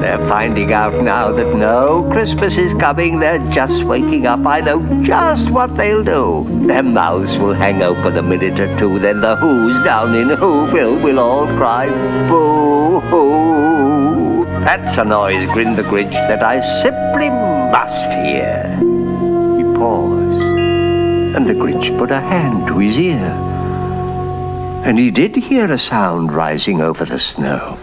They're finding out now that no Christmas is coming. They're just waking up. I know just what they'll do. Their mouths will hang open a minute or two. Then the Who's down in Whoville will all cry, boo hoo. That's a noise, grinned the Grinch, that I simply must hear. He paused, and the Grinch put a hand to his ear. And he did hear a sound rising over the snow.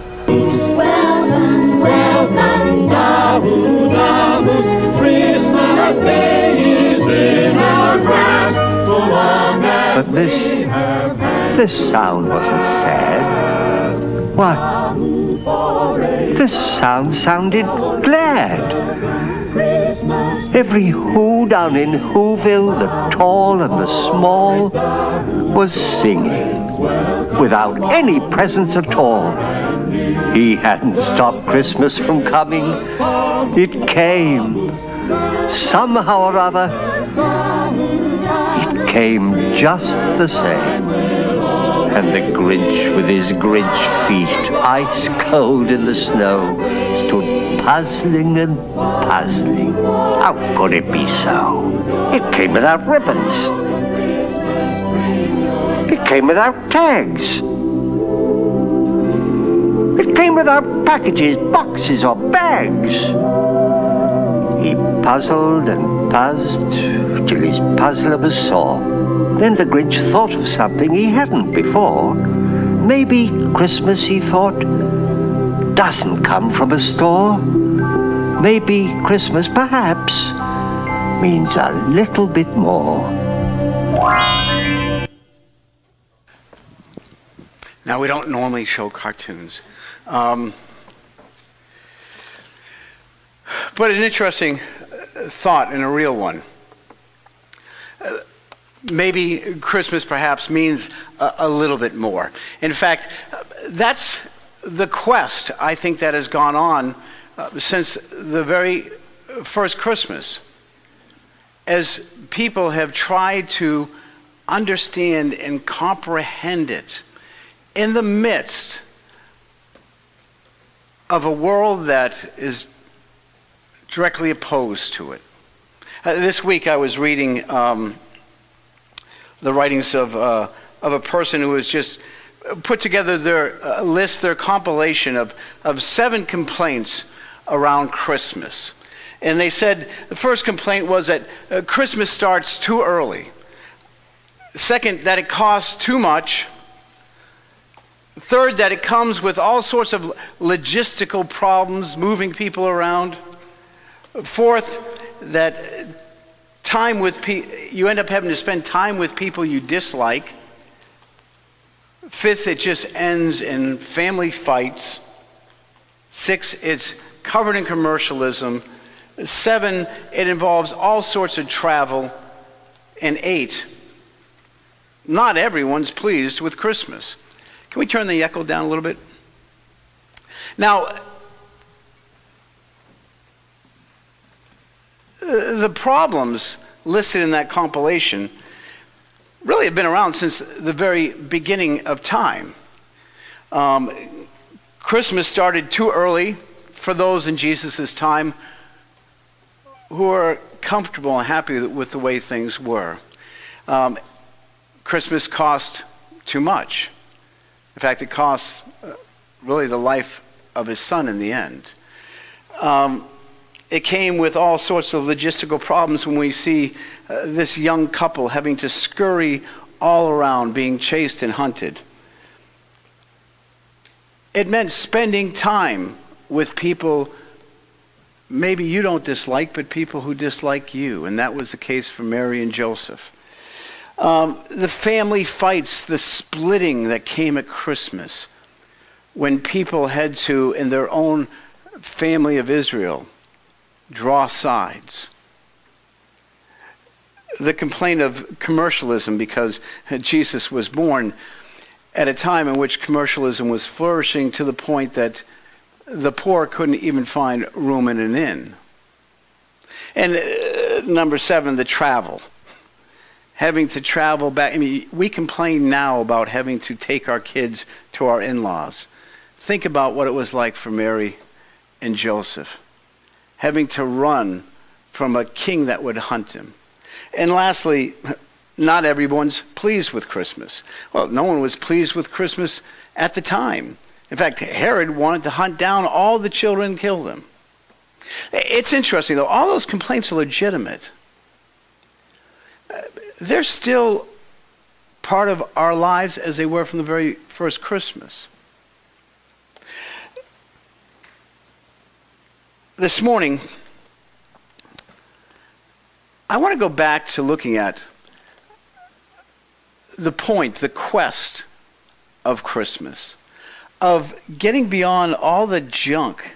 But this, this sound wasn't sad. What? This sound sounded glad. Every who down in Whoville, the tall and the small, was singing without any presents at all. He hadn't stopped Christmas from coming. It came. Somehow or other, it came just the same. And the Grinch, with his Grinch feet ice cold in the snow, stood puzzling and puzzling. How could it be so? It came without ribbons. It came without tags. It came without packages, boxes, or bags. He puzzled and puzzled till his puzzler was sore. Then the Grinch thought of something he hadn't before. Maybe Christmas, he thought, doesn't come from a store. Maybe Christmas, perhaps, means a little bit more. Now, we don't normally show cartoons. Um, but an interesting uh, thought and a real one. Maybe Christmas perhaps means a, a little bit more. In fact, that's the quest I think that has gone on uh, since the very first Christmas. As people have tried to understand and comprehend it in the midst of a world that is directly opposed to it. Uh, this week I was reading um, the writings of, uh, of a person who has just put together their uh, list, their compilation of, of seven complaints around Christmas. And they said the first complaint was that uh, Christmas starts too early. Second, that it costs too much. Third, that it comes with all sorts of logistical problems, moving people around. Fourth, that time with pe- you end up having to spend time with people you dislike. Fifth, it just ends in family fights. Six, it's covered in commercialism. Seven, it involves all sorts of travel. And eight, not everyone's pleased with Christmas. Can we turn the echo down a little bit? Now, the problems listed in that compilation really have been around since the very beginning of time. Um, Christmas started too early for those in Jesus' time who are comfortable and happy with the way things were. Um, Christmas cost too much. In fact, it cost uh, really the life of his son in the end. Um, it came with all sorts of logistical problems when we see uh, this young couple having to scurry all around, being chased and hunted. It meant spending time with people maybe you don't dislike, but people who dislike you. And that was the case for Mary and Joseph. Um, the family fights, the splitting that came at Christmas when people had to, in their own family of Israel, draw sides. The complaint of commercialism because Jesus was born at a time in which commercialism was flourishing to the point that the poor couldn't even find room in an inn. And uh, number seven, the travel. Having to travel back. I mean, we complain now about having to take our kids to our in laws. Think about what it was like for Mary and Joseph, having to run from a king that would hunt him. And lastly, not everyone's pleased with Christmas. Well, no one was pleased with Christmas at the time. In fact, Herod wanted to hunt down all the children and kill them. It's interesting, though, all those complaints are legitimate. They're still part of our lives as they were from the very first Christmas. This morning, I want to go back to looking at the point, the quest of Christmas, of getting beyond all the junk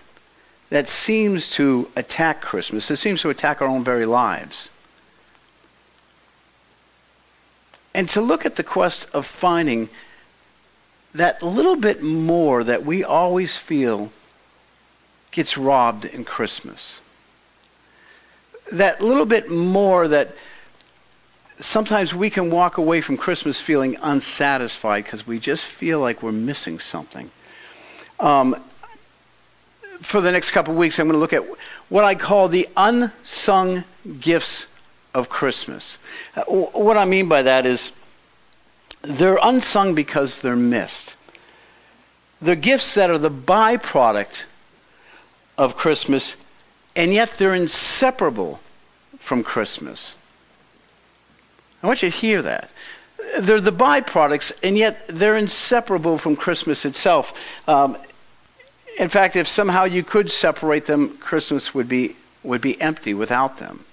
that seems to attack Christmas, that seems to attack our own very lives. And to look at the quest of finding that little bit more that we always feel gets robbed in Christmas. That little bit more that sometimes we can walk away from Christmas feeling unsatisfied because we just feel like we're missing something. Um, for the next couple weeks, I'm going to look at what I call the unsung gifts of Christmas. Uh, what I mean by that is they're unsung because they're missed. They're gifts that are the byproduct of Christmas, and yet they're inseparable from Christmas. I want you to hear that. They're the byproducts, and yet they're inseparable from Christmas itself. Um, in fact, if somehow you could separate them, Christmas would be, would be empty without them.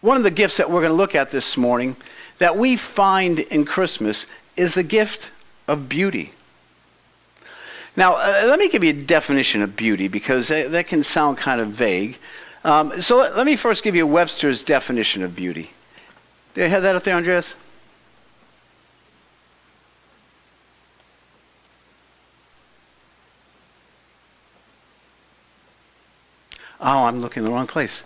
One of the gifts that we're going to look at this morning that we find in Christmas is the gift of beauty. Now, uh, let me give you a definition of beauty because that, that can sound kind of vague. Um, so let, let, me first give you Webster's definition of beauty. Do you have that up there, Andreas? Oh, I'm looking in the wrong place.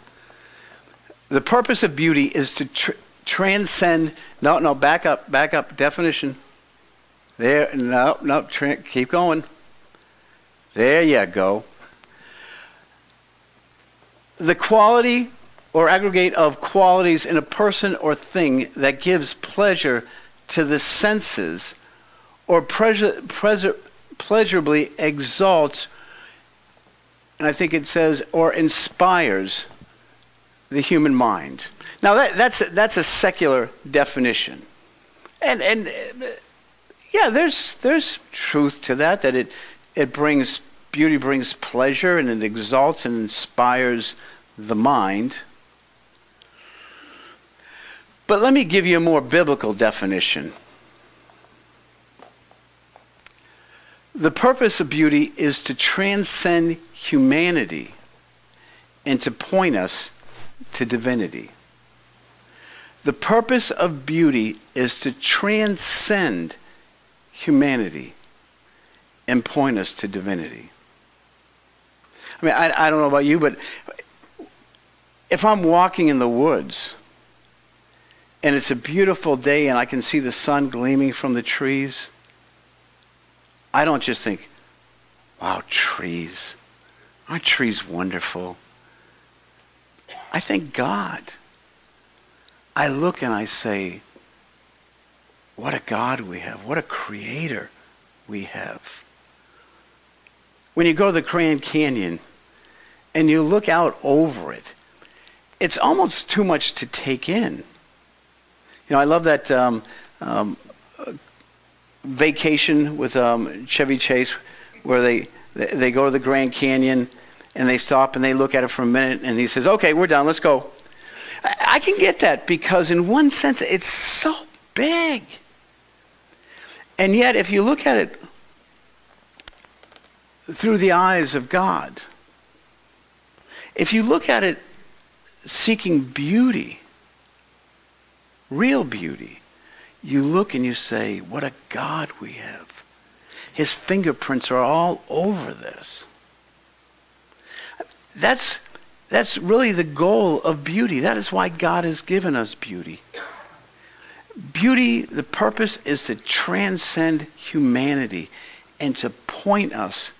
The purpose of beauty is to tr- transcend. No, no, back up, back up. Definition. There, no, no, tra- keep going. There you go. The quality or aggregate of qualities in a person or thing that gives pleasure to the senses or pleasure, pleasure, pleasurably exalts, and I think it says, or inspires the human mind. Now, that, that's, that's a secular definition. And, and uh, yeah, there's, there's truth to that, that it, it brings, beauty brings pleasure and it exalts and inspires the mind. But let me give you a more biblical definition. The purpose of beauty is to transcend humanity and to point us to divinity. The purpose of beauty is to transcend humanity and point us to divinity. I mean, I, I don't know about you, but if I'm walking in the woods and it's a beautiful day and I can see the sun gleaming from the trees, I don't just think, wow, trees. Aren't trees wonderful? I thank God. I look and I say, what a God we have. What a creator we have. When you go to the Grand Canyon and you look out over it, it's almost too much to take in. You know, I love that um, um, vacation with um, Chevy Chase where they, they go to the Grand Canyon and they stop and they look at it for a minute and he says, okay, we're done, let's go. I can get that because, in one sense, it's so big. And yet, if you look at it through the eyes of God, if you look at it seeking beauty, real beauty, you look and you say, What a God we have. His fingerprints are all over this. That's, that's really the goal of beauty. That is why God has given us beauty. Beauty, the purpose is to transcend humanity and to point us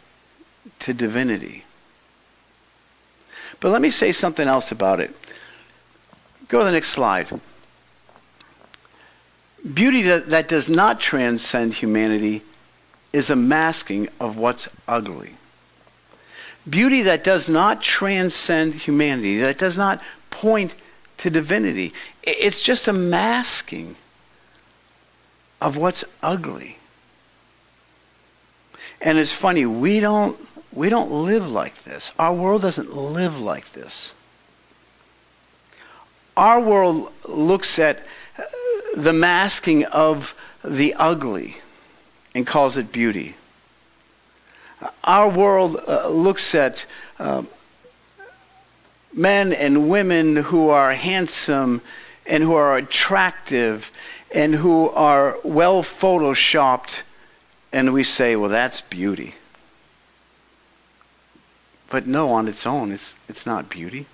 to divinity. But let me say something else about it. Go to the next slide. Beauty that, that does not transcend humanity is a masking of what's ugly. Beauty that does not transcend humanity, that does not point to divinity, it's just a masking of what's ugly. And it's funny, we don't, we don't live like this. Our world doesn't live like this. Our world looks at uh, the masking of the ugly and calls it beauty. Our world uh, looks at uh, men and women who are handsome and who are attractive and who are well photoshopped, and we say, well, that's beauty. But no, on its own, it's, it's not beauty.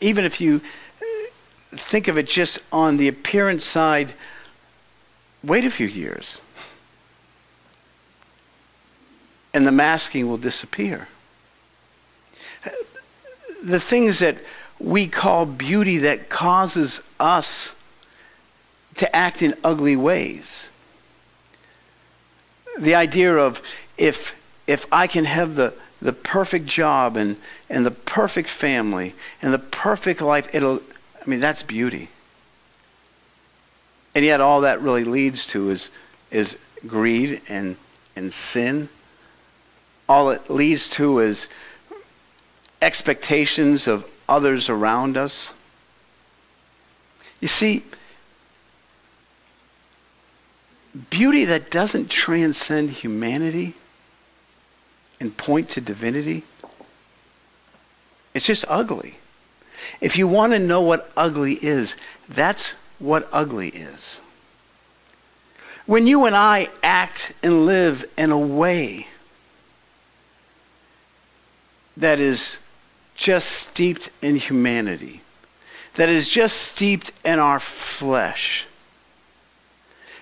Even if you think of it just on the appearance side, wait a few years. And the masking will disappear. The things that we call beauty that causes us to act in ugly ways. The idea of if, if I can have the, the perfect job and, and the perfect family and the perfect life, it'll, I mean, that's beauty. And yet, all that really leads to is, is greed and, and sin. All it leads to is expectations of others around us. You see, beauty that doesn't transcend humanity and point to divinity, it's just ugly. If you want to know what ugly is, that's what ugly is. When you and I act and live in a way that is just steeped in humanity, that is just steeped in our flesh,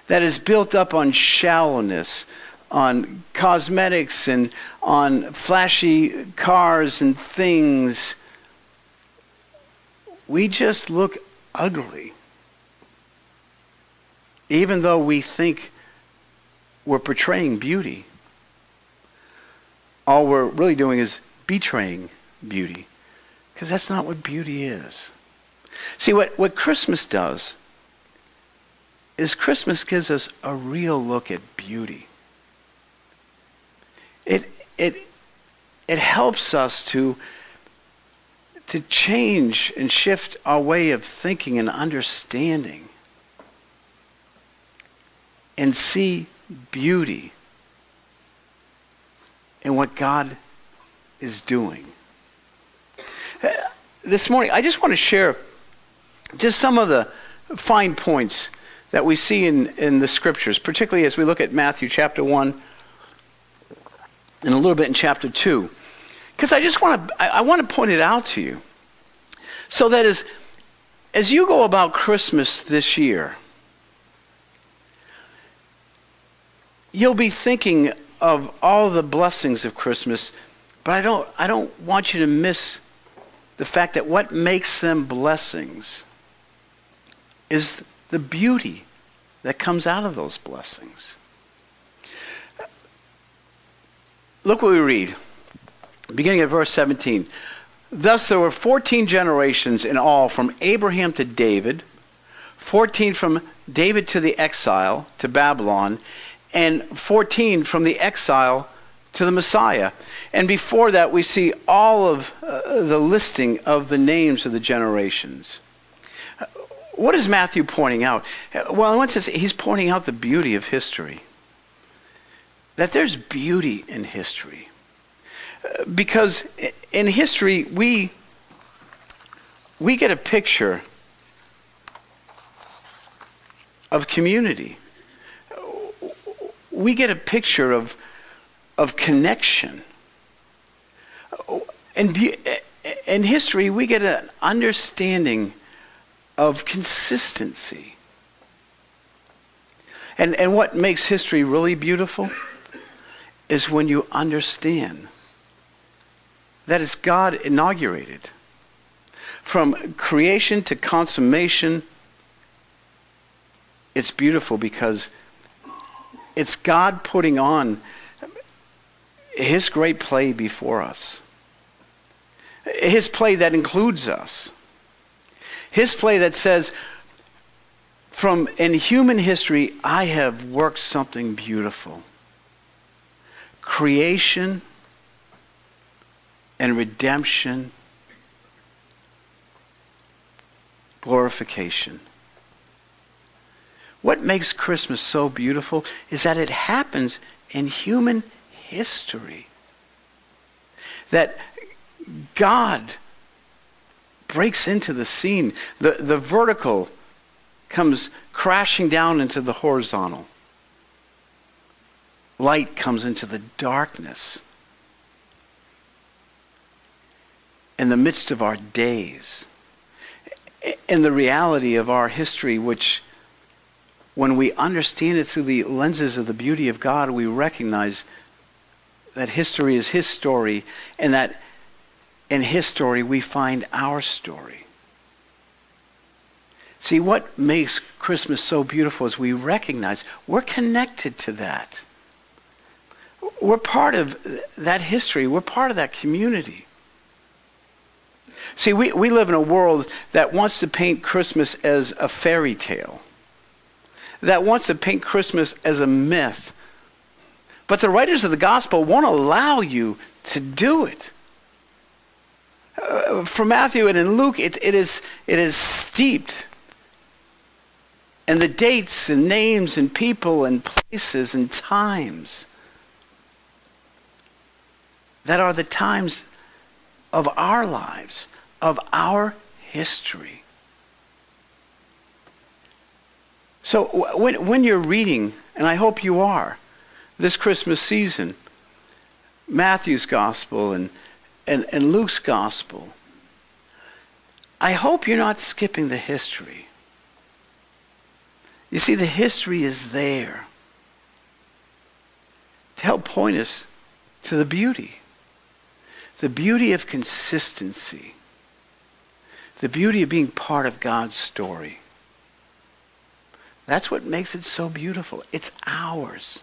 that is built up on shallowness, on cosmetics, and on flashy cars and things we just look ugly. Even though we think we're portraying beauty, all we're really doing is betraying beauty. Because that's not what beauty is. See, what, what Christmas does is Christmas gives us a real look at beauty. It, it, it helps us to to change and shift our way of thinking and understanding and see beauty in what God is doing. Uh, this morning, I just want to share just some of the fine points that we see in, in the scriptures, particularly as we look at Matthew chapter 1 and a little bit in chapter 2. Because I just want to, I, I want to point it out to you. So that as, as you go about Christmas this year, you'll be thinking of all the blessings of Christmas, but I don't, I don't want you to miss the fact that what makes them blessings is the beauty that comes out of those blessings. Look what we read beginning at verse 17. Thus there were 14 generations in all from Abraham to David, 14 from David to the exile to Babylon, and 14 from the exile to the Messiah. And before that, we see all of uh, the listing of the names of the generations. What is Matthew pointing out? Well, I want to say he's pointing out the beauty of history. That there's beauty in history because in history, we, we get a picture of community. We get a picture of, of connection. In, in history, we get an understanding of consistency. And, and what makes history really beautiful is when you understand that it's God inaugurated. From creation to consummation, it's beautiful because it's God putting on his great play before us. His play that includes us. His play that says, from in human history, I have worked something beautiful. Creation and redemption, glorification. What makes Christmas so beautiful is that it happens in human history. History that God breaks into the scene. The, the vertical comes crashing down into the horizontal. Light comes into the darkness. In the midst of our days, in the reality of our history, which when we understand it through the lenses of the beauty of God, we recognize that history is His story and that in His story we find our story. See, what makes Christmas so beautiful is we recognize we're connected to that. We're part of that history, we're part of that community. See, we, we live in a world that wants to paint Christmas as a fairy tale that wants to paint Christmas as a myth. But the writers of the gospel won't allow you to do it. Uh, for Matthew and in Luke, it, it, is, it is steeped in the dates and names and people and places and times that are the times of our lives, of our history. So when, when you're reading, and I hope you are, this Christmas season, Matthew's gospel and, and, and Luke's gospel, I hope you're not skipping the history. You see, the history is there to help point us to the beauty. The beauty of consistency. The beauty of being part of God's story. That's what makes it so beautiful. It's ours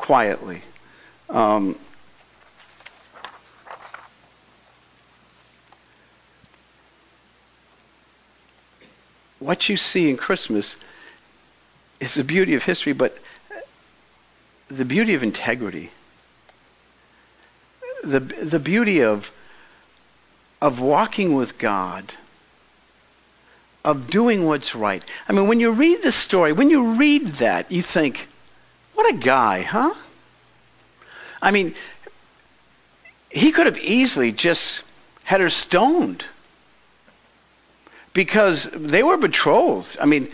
quietly. Um, what you see in Christmas is the beauty of history, but the beauty of integrity, the, the beauty of, of walking with God of doing what's right. I mean, when you read the story, when you read that, you think, what a guy, huh? I mean, he could have easily just had her stoned because they were betrothed. I mean,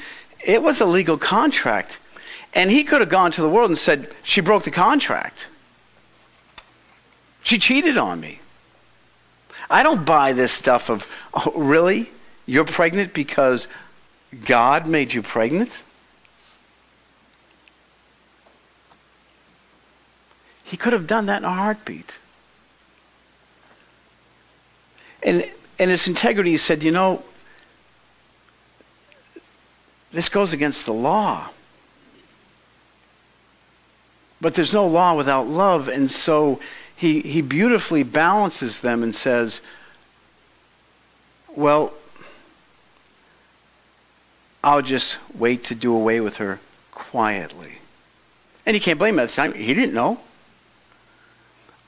it was a legal contract. And he could have gone to the world and said, She broke the contract. She cheated on me. I don't buy this stuff of, oh, really? You're pregnant because God made you pregnant? He could have done that in a heartbeat. And in his integrity, he said, You know, this goes against the law. But there's no law without love. And so he, he beautifully balances them and says, Well, I'll just wait to do away with her quietly. And he can't blame him at the time. He didn't know.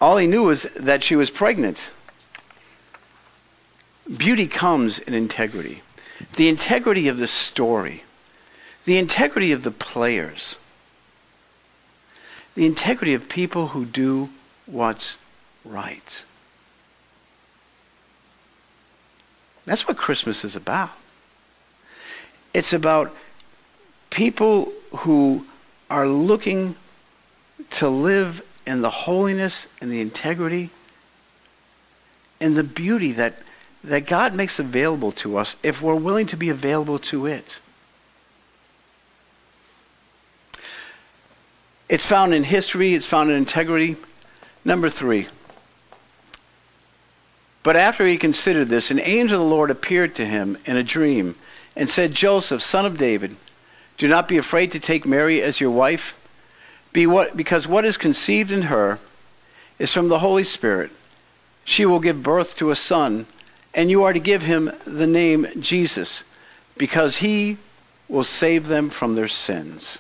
All he knew was that she was pregnant. Beauty comes in integrity. The integrity of the story, the integrity of the players. the integrity of people who do what's right. That's what Christmas is about. It's about people who are looking to live in the holiness and the integrity and the beauty that, that God makes available to us if we're willing to be available to it. It's found in history, it's found in integrity. Number three. But after he considered this, an angel of the Lord appeared to him in a dream and said, Joseph, son of David, do not be afraid to take Mary as your wife, be what, because what is conceived in her is from the Holy Spirit. She will give birth to a son, and you are to give him the name Jesus, because he will save them from their sins.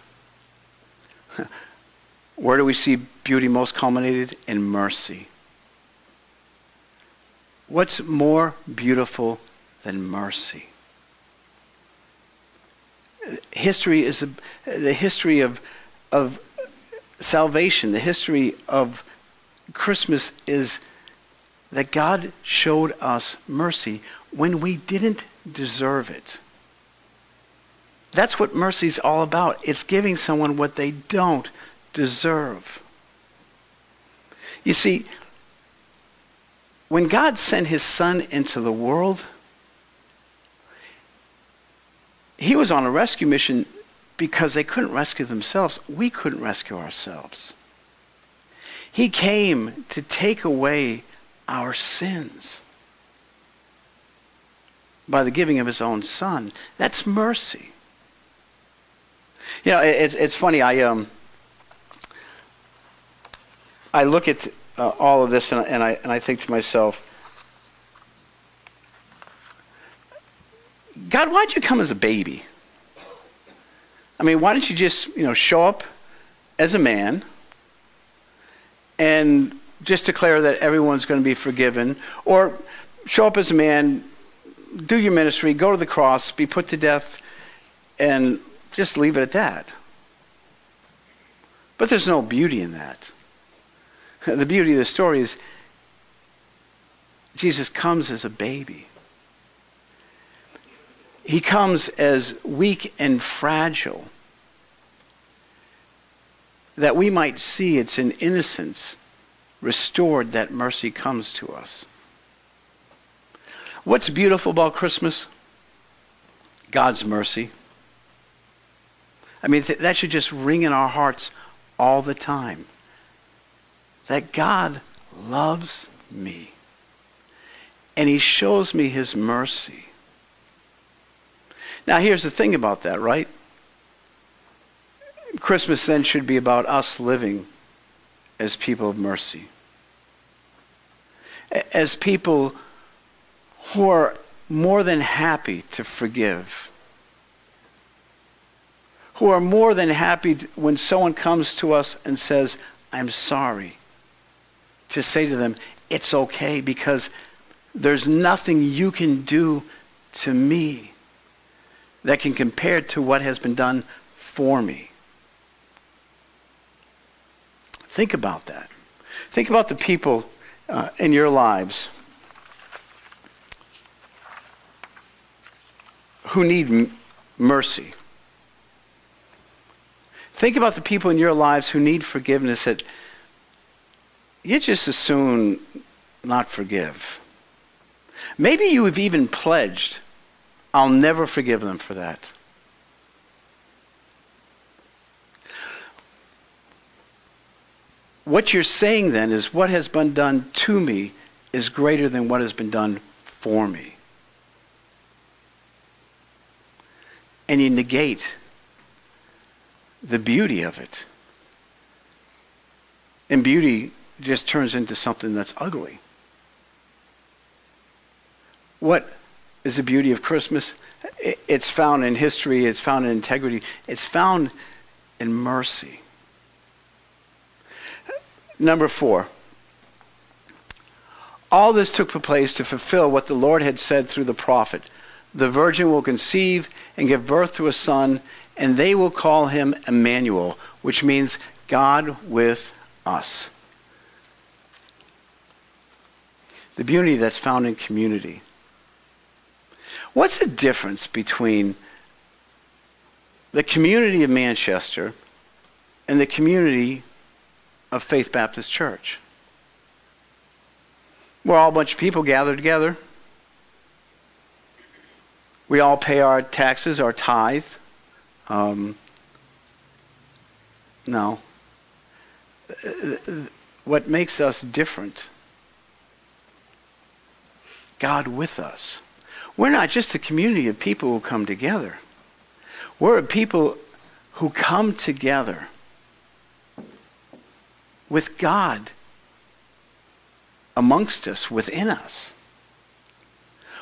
Where do we see beauty most culminated? In mercy. What's more beautiful than mercy? History is a, the history of, of salvation, the history of Christmas is that God showed us mercy when we didn't deserve it. That's what mercy is all about. It's giving someone what they don't deserve. You see, when God sent his son into the world, he was on a rescue mission because they couldn't rescue themselves. We couldn't rescue ourselves. He came to take away our sins by the giving of his own son. That's mercy. You know, it's, it's funny. I, um, I look at uh, all of this and, and, I, and I think to myself, God, why'd you come as a baby? I mean, why don't you just, you know, show up as a man and just declare that everyone's going to be forgiven? Or show up as a man, do your ministry, go to the cross, be put to death, and just leave it at that. But there's no beauty in that. The beauty of the story is Jesus comes as a baby. He comes as weak and fragile that we might see it's in innocence restored that mercy comes to us. What's beautiful about Christmas? God's mercy. I mean, th- that should just ring in our hearts all the time that God loves me. And he shows me his mercy. Now, here's the thing about that, right? Christmas then should be about us living as people of mercy. As people who are more than happy to forgive. Who are more than happy when someone comes to us and says, I'm sorry to say to them, it's okay because there's nothing you can do to me that can compare to what has been done for me. Think about that. Think about the people uh, in your lives who need m- mercy. Think about the people in your lives who need forgiveness that you just as soon not forgive. Maybe you have even pledged, I'll never forgive them for that. What you're saying then is what has been done to me is greater than what has been done for me. And you negate the beauty of it. And beauty just turns into something that's ugly. What is the beauty of Christmas? It's found in history, it's found in integrity, it's found in mercy. Number four. All this took place to fulfill what the Lord had said through the prophet. The virgin will conceive and give birth to a son, and they will call him Emmanuel, which means God with us. The beauty that's found in community. What's the difference between the community of Manchester and the community of Faith Baptist Church? We're all a bunch of people gathered together. We all pay our taxes, our tithe. Um, no. What makes us different? God with us. We're not just a community of people who come together. We're a people who come together with God amongst us, within us.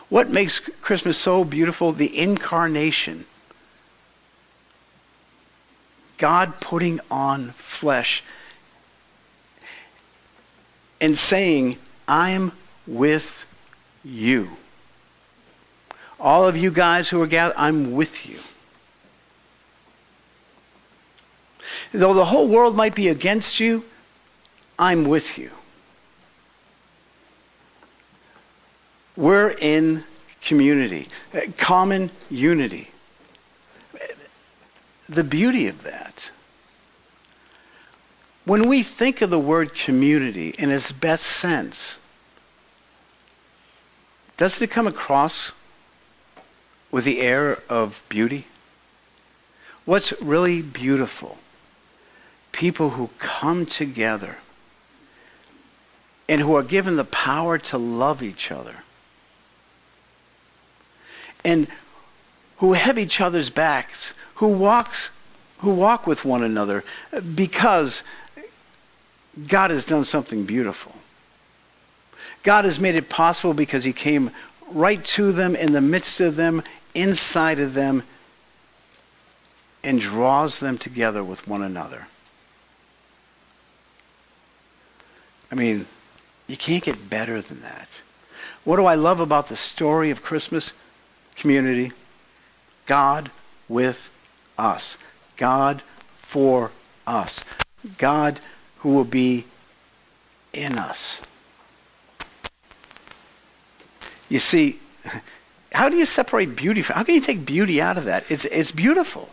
What makes Christmas so beautiful? The incarnation. God putting on flesh and saying, I'm with you. All of you guys who are gathered, I'm with you. Though the whole world might be against you, I'm with you. We're in community, uh, common unity. The beauty of that. When we think of the word community in its best sense, doesn't it come across with the air of beauty? What's really beautiful? People who come together and who are given the power to love each other and who have each other's backs, who walks who walk with one another because God has done something beautiful. God has made it possible because he came right to them in the midst of them, inside of them and draws them together with one another. I mean, you can't get better than that. What do I love about the story of Christmas? community, God with us, God for us, God who will be in us. You see, how do you separate beauty from, how can you take beauty out of that? It's, it's beautiful.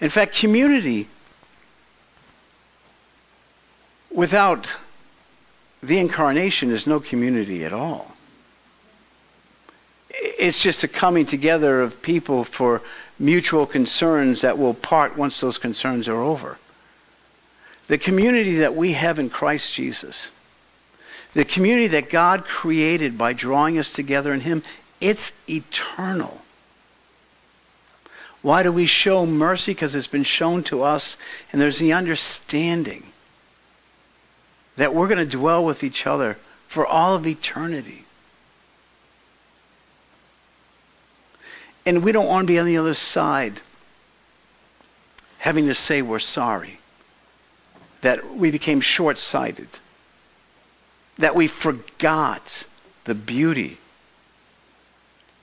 In fact, community without the incarnation is no community at all it's just a coming together of people for mutual concerns that will part once those concerns are over. The community that we have in Christ Jesus, the community that God created by drawing us together in Him, it's eternal. Why do we show mercy? Because it's been shown to us, and there's the understanding that we're going to dwell with each other for all of eternity. And we don't want to be on the other side having to say we're sorry, that we became short sighted, that we forgot the beauty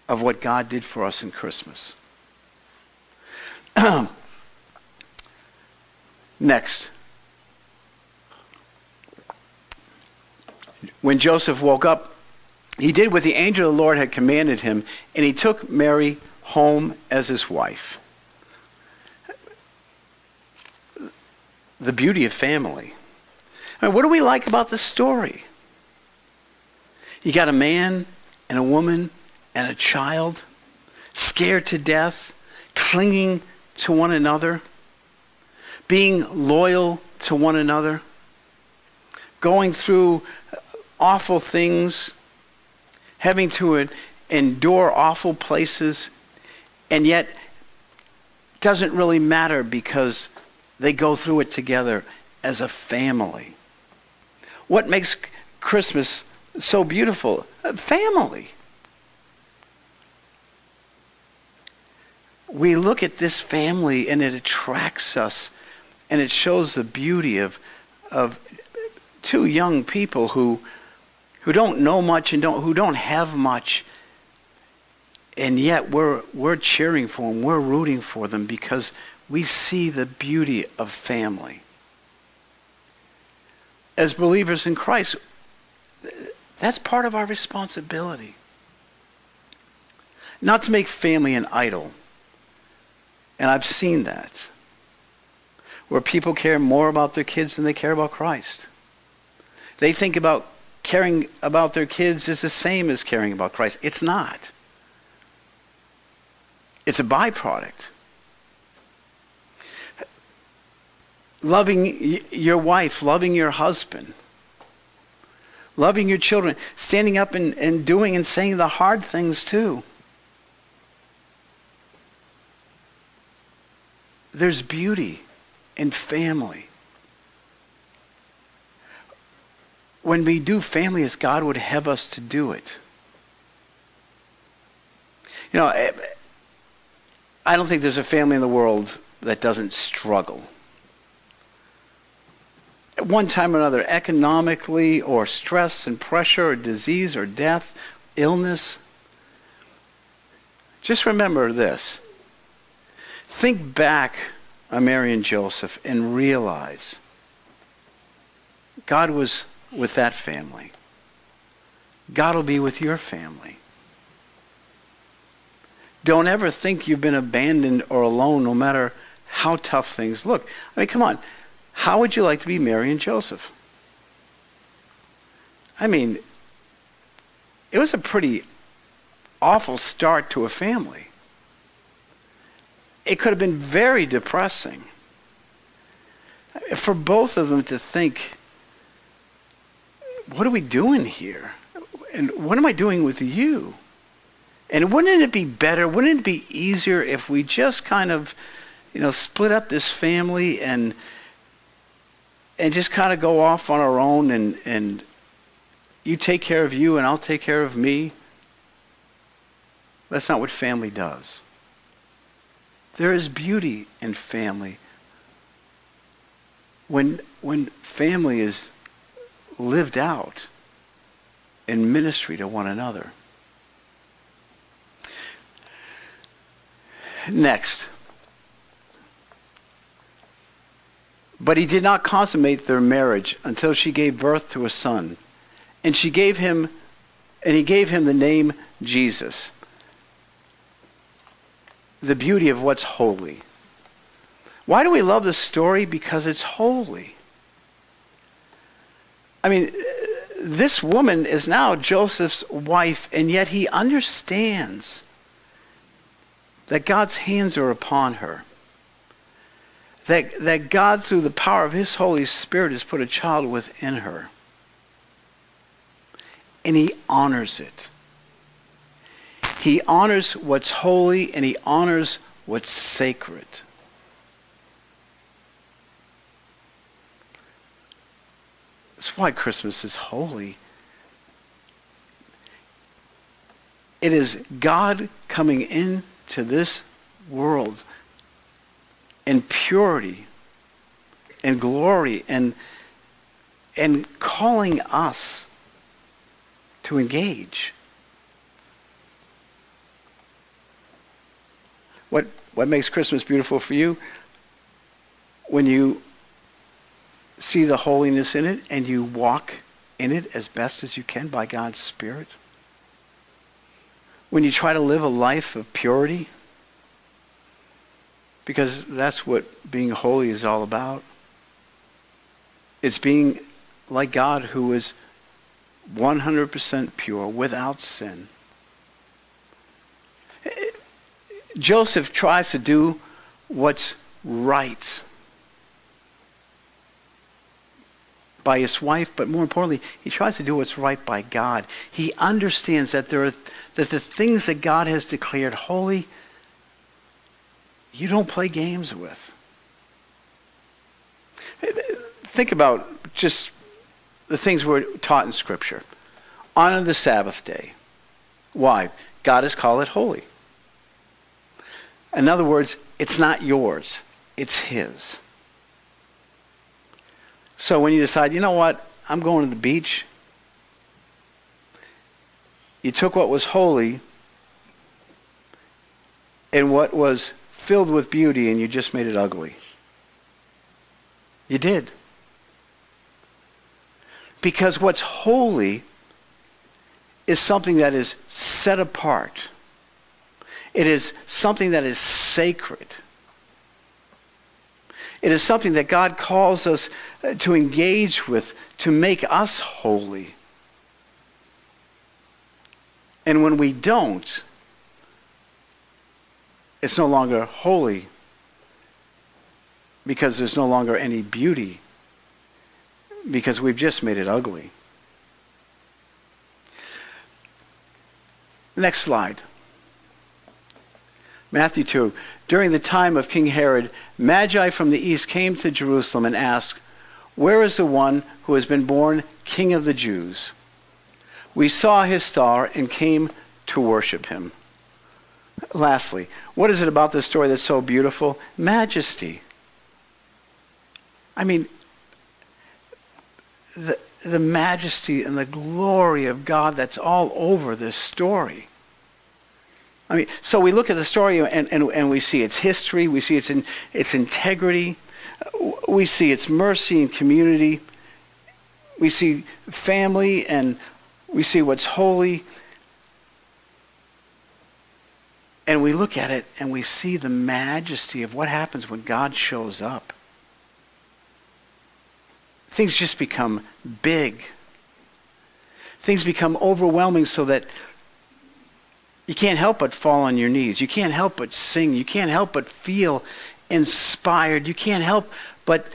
of what God did for us in Christmas. Next. When Joseph woke up, he did what the angel of the Lord had commanded him, and he took Mary home as his wife. The beauty of family. I mean, what do we like about the story? You got a man and a woman and a child scared to death, clinging to one another, being loyal to one another, going through awful things, having to endure awful places and yet, doesn't really matter because they go through it together as a family. What makes Christmas so beautiful? Uh, family. We look at this family and it attracts us and it shows the beauty of, of two young people who, who don't know much and don't, who don't have much and yet we're, we're cheering for them, we're rooting for them because we see the beauty of family. As believers in Christ, that's part of our responsibility. Not to make family an idol. And I've seen that. Where people care more about their kids than they care about Christ. They think about caring about their kids is the same as caring about Christ. It's not. It's a byproduct. Loving your wife, loving your husband, loving your children, standing up and, and doing and saying the hard things too. There's beauty in family. When we do family as God would have us to do it. You know, I don't think there's a family in the world that doesn't struggle. At one time or another, economically, or stress and pressure, or disease, or death, illness. Just remember this Think back on Mary and Joseph and realize God was with that family. God will be with your family. Don't ever think you've been abandoned or alone, no matter how tough things look. I mean, come on. How would you like to be Mary and Joseph? I mean, it was a pretty awful start to a family it could have been very depressing for both of them to think, what are we doing here? And what am I doing with you? And wouldn't it be better, wouldn't it be easier if we just kind of, you know, split up this family and and just kind of go off on our own and, and you take care of you and I'll take care of me? That's not what family does. There is beauty in family. When, when family is lived out in ministry to one another. Next. But he did not consummate their marriage until she gave birth to a son. And she gave him and he gave him the name Jesus the beauty of what's holy. Why do we love this story? Because it's holy. I mean, this woman is now Joseph's wife, and yet he understands that God's hands are upon her. That, that God, through the power of his Holy Spirit, has put a child within her. And he honors it. He honors what's holy and he honors what's sacred. That's why Christmas is holy. It is God coming into this world in purity and glory and, and calling us to engage. What, what makes Christmas beautiful for you? When you see the holiness in it and you walk in it as best as you can by God's Spirit. When you try to live a life of purity, because that's what being holy is all about. It's being like God who is 100% pure, without sin. Joseph tries to do what's right by his wife, but more importantly, he tries to do what's right by God. He understands that there are that the things that God has declared holy, you don't play games with. Think about just the things we're taught in Scripture. Honor the Sabbath day. Why? God has called it holy. In other words, it's not yours, it's His. So when you decide, you know what, I'm going to the beach, you took what was holy and what was filled with beauty and you just made it ugly. You did. Because what's holy is something that is set apart. It is something that is sacred. It is something that God calls us uh, to engage with to make us holy. And when we don't, it's no longer holy because there's no longer any beauty because we've just made it ugly. Next slide. Matthew 2. During the time of King Herod, Magi from the east came to Jerusalem and asked, Where is the one who has been born King of the Jews? We saw his star and came to worship him. Lastly, what is it about this story that's so beautiful? Majesty. I mean, the, the majesty and the glory of God that's all over this story. I mean, so we look at the story and, and, and we see its history, we see its, in, its integrity, we see its mercy and community, we see family and we see what's holy. And we look at it and we see the majesty of what happens when God shows up. Things just become big. Things become overwhelming so that you can't help but fall on your knees. You can't help but sing. You can't help but feel inspired. You can't help but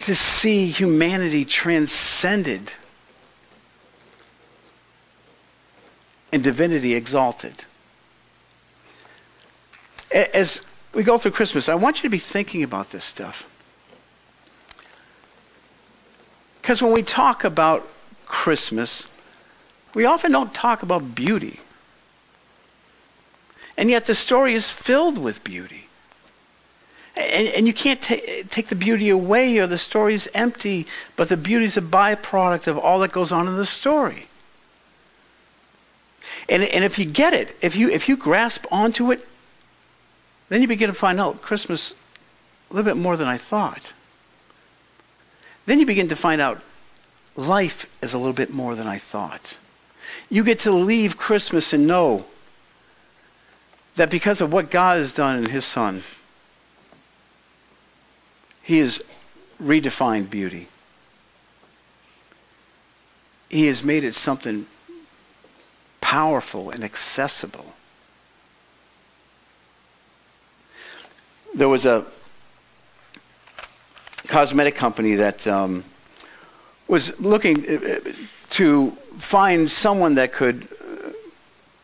to see humanity transcended and divinity exalted. As we go through Christmas, I want you to be thinking about this stuff. Because when we talk about Christmas, we often don't talk about beauty. And yet the story is filled with beauty. And, and you can't ta- take the beauty away or the story is empty, but the beauty is a byproduct of all that goes on in the story. And, and if you get it, if you, if you grasp onto it, then you begin to find out Christmas a little bit more than I thought. Then you begin to find out life is a little bit more than I thought. You get to leave Christmas and know that because of what God has done in his son, he has redefined beauty. He has made it something powerful and accessible. There was a cosmetic company that um, was looking uh, to find someone that could uh,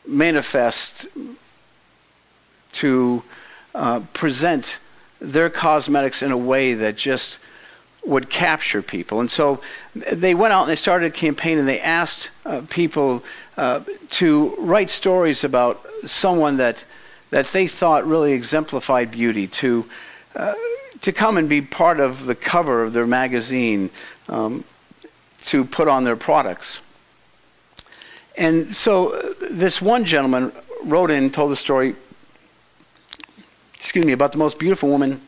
manifest to uh, present their cosmetics in a way that just would capture people. And so they went out and they started a campaign and they asked uh, people uh, to write stories about someone that, that they thought really exemplified beauty, to, uh, to come and be part of the cover of their magazine, um, to put on their products. And so uh, this one gentleman wrote in and told the story excuse me, about the most beautiful woman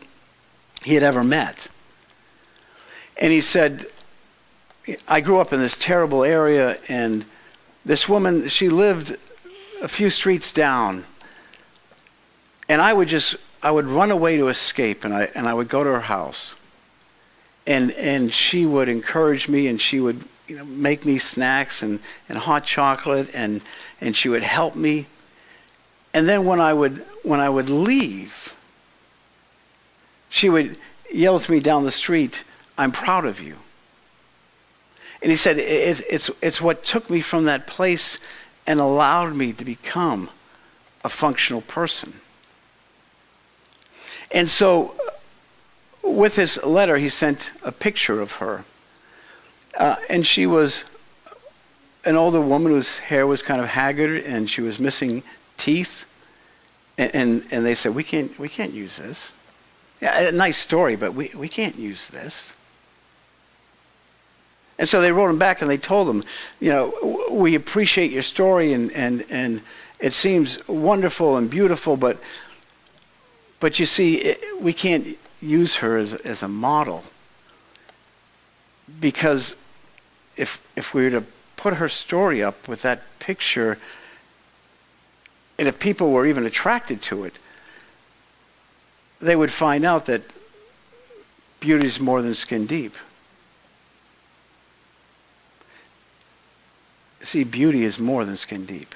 he had ever met. And he said, I grew up in this terrible area, and this woman, she lived a few streets down. And I would just, I would run away to escape, and I, and I would go to her house. And, and she would encourage me, and she would you know, make me snacks and, and hot chocolate, and, and she would help me. And then when I would, when I would leave, she would yell to me down the street, I'm proud of you. And he said, it's, it's what took me from that place and allowed me to become a functional person. And so, with this letter, he sent a picture of her. Uh, and she was an older woman whose hair was kind of haggard and she was missing teeth. And, and, and they said, we can't, we can't use this. Yeah, a nice story, but we, we can't use this. And so they wrote him back and they told him, you know, we appreciate your story and, and, and it seems wonderful and beautiful, but But you see, it, we can't use her as, as a model because if, if we were to put her story up with that picture, and if people were even attracted to it, they would find out that beauty is more than skin deep. See, beauty is more than skin deep.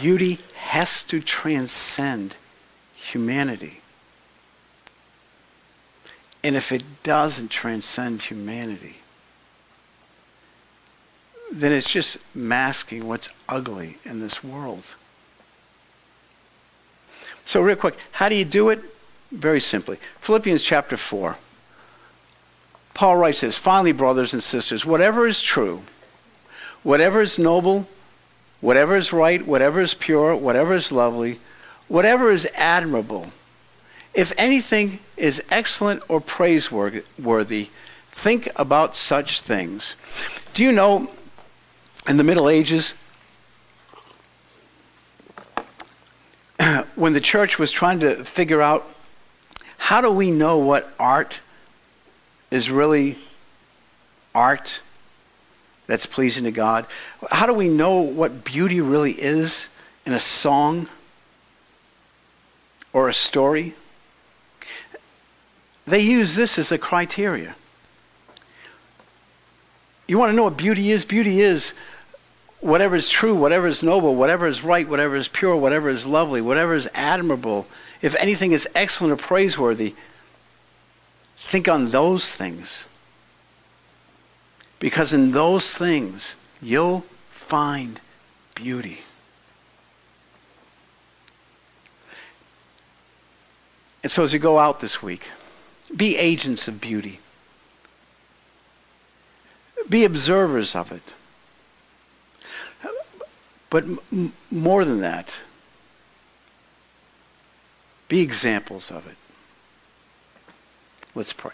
Beauty has to transcend humanity. And if it doesn't transcend humanity, then it's just masking what's ugly in this world. So, real quick, how do you do it? Very simply. Philippians chapter 4. Paul writes this Finally, brothers and sisters, whatever is true, whatever is noble, whatever is right, whatever is pure, whatever is lovely, whatever is admirable, if anything is excellent or praiseworthy, think about such things. Do you know in the Middle Ages, when the church was trying to figure out how do we know what art is really art that's pleasing to God? How do we know what beauty really is in a song or a story? They use this as a criteria. You want to know what beauty is? Beauty is whatever is true, whatever is noble, whatever is right, whatever is pure, whatever is lovely, whatever is admirable, if anything is excellent or praiseworthy, think on those things. Because in those things, you'll find beauty. And so as you go out this week, be agents of beauty. Be observers of it. But m- more than that, be examples of it. Let's pray.